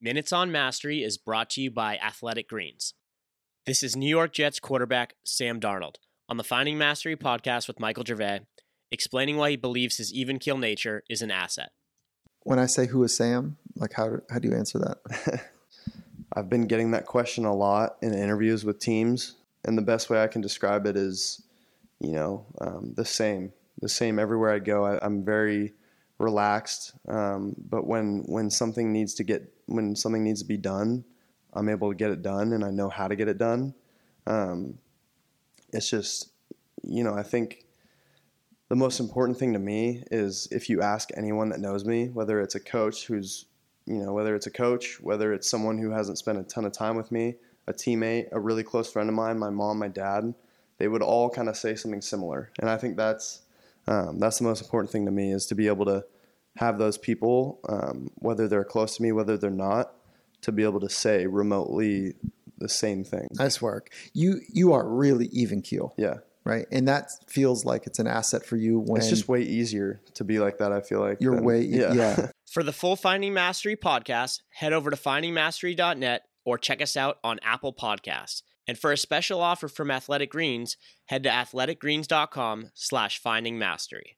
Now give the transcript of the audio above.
Minutes on Mastery is brought to you by Athletic Greens. This is New York Jets quarterback Sam Darnold on the Finding Mastery podcast with Michael Gervais, explaining why he believes his even keel nature is an asset. When I say who is Sam, like how how do you answer that? I've been getting that question a lot in interviews with teams, and the best way I can describe it is, you know, um, the same, the same everywhere I go. I, am very relaxed, um, but when when something needs to get when something needs to be done, I'm able to get it done, and I know how to get it done. Um, it's just, you know, I think the most important thing to me is if you ask anyone that knows me, whether it's a coach who's, you know, whether it's a coach, whether it's someone who hasn't spent a ton of time with me, a teammate, a really close friend of mine, my mom, my dad, they would all kind of say something similar. And I think that's um, that's the most important thing to me is to be able to have those people, um, whether they're close to me, whether they're not, to be able to say remotely the same thing. Nice work. You you are really even keel. Yeah. Right. And that feels like it's an asset for you when it's just way easier to be like that, I feel like. You're than, way yeah. yeah. for the full Finding Mastery podcast, head over to findingmastery.net or check us out on Apple Podcasts. And for a special offer from Athletic Greens, head to athleticgreens.com slash finding mastery.